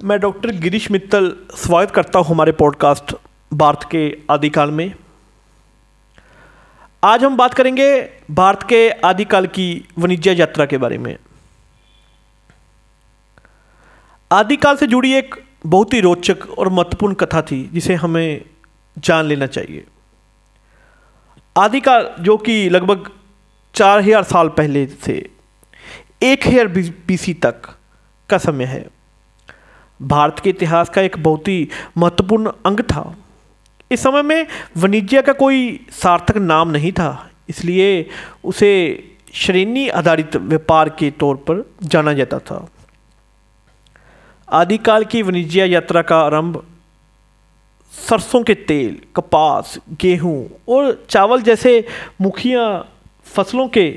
मैं डॉक्टर गिरीश मित्तल स्वागत करता हूँ हमारे पॉडकास्ट भारत के आदिकाल में। आज हम बात करेंगे भारत के आदिकाल की वाणिज्य यात्रा के बारे में। आदिकाल से जुड़ी एक बहुत ही रोचक और महत्वपूर्ण कथा थी, जिसे हमें जान लेना चाहिए। आदिकाल, जो कि लगभग चार हज़ार साल पहले से एक हज़ार बीसी तक का समय है। भारत के इतिहास का एक बहुत ही महत्वपूर्ण अंग था। इस समय में वाणिज्य का कोई सार्थक नाम नहीं था, इसलिए उसे श्रेणी आधारित व्यापार के तौर पर जाना जाता था। आदिकाल की वाणिज्य यात्रा का आरंभ सरसों के तेल, कपास, गेहूँ और चावल जैसे मुखिया फ़सलों के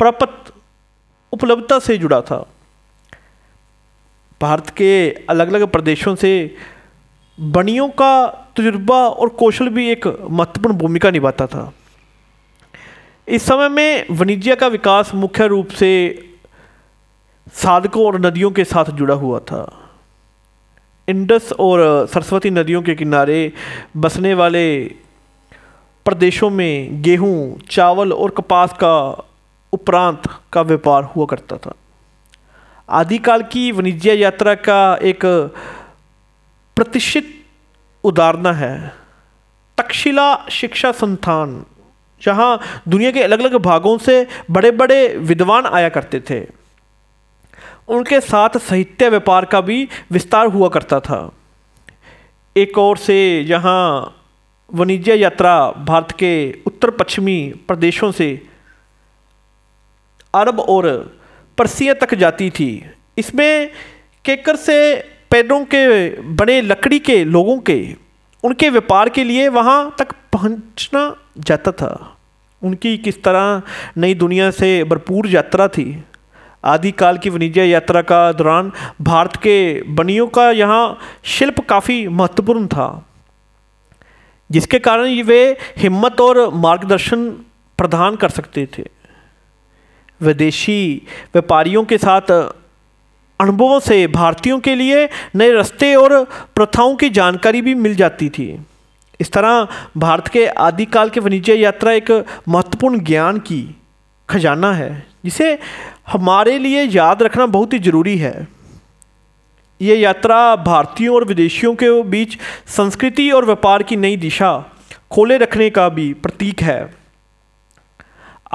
प्रपत उपलब्धता से जुड़ा था। भारत के अलग अलग प्रदेशों से बनियों का तजुर्बा और कौशल भी एक महत्वपूर्ण भूमिका निभाता था। इस समय में वाणिज्य का विकास मुख्य रूप से साधकों और नदियों के साथ जुड़ा हुआ था। इंडस और सरस्वती नदियों के किनारे बसने वाले प्रदेशों में गेहूँ, चावल और कपास का उपरांत का व्यापार हुआ करता था। आदिकाल की वाणिज्य यात्रा का एक प्रतिष्ठित उदाहरण है। तक्षशिला शिक्षा संस्थान, जहाँ दुनिया के अलग अलग भागों से बड़े बड़े विद्वान आया करते थे। उनके साथ साहित्य व्यापार का भी विस्तार हुआ करता था। एक और से जहाँ वाणिज्य यात्रा भारत के उत्तर पश्चिमी प्रदेशों से अरब और परसिया तक जाती थी। इसमें केकर से पेड़ों के बने लकड़ी के लोगों के, उनके व्यापार के लिए वहाँ तक पहुँचना जाता था। उनकी किस तरह नई दुनिया से भरपूर यात्रा थी। आदिकाल की वाणिज्य यात्रा का दौरान भारत के बनियों का यहाँ शिल्प काफ़ी महत्वपूर्ण था, जिसके कारण वे हिम्मत और मार्गदर्शन प्रदान कर सकते थे। विदेशी व्यापारियों के साथ अनुभवों से भारतीयों के लिए नए रास्ते और प्रथाओं की जानकारी भी मिल जाती थी। इस तरह भारत के आदिकाल के वाणिज्य यात्रा एक महत्वपूर्ण ज्ञान की खजाना है, जिसे हमारे लिए याद रखना बहुत ही ज़रूरी है। ये यात्रा भारतीयों और विदेशियों के बीच संस्कृति और व्यापार की नई दिशा खोले रखने का भी प्रतीक है।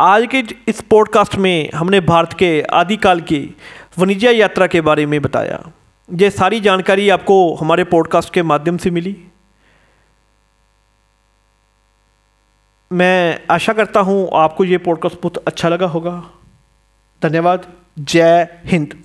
आज के इस पॉडकास्ट में हमने भारत के आदिकाल की वाणिज्य यात्रा के बारे में बताया। ये सारी जानकारी आपको हमारे पॉडकास्ट के माध्यम से मिली। मैं आशा करता हूँ आपको ये पॉडकास्ट बहुत अच्छा लगा होगा। धन्यवाद। जय हिंद।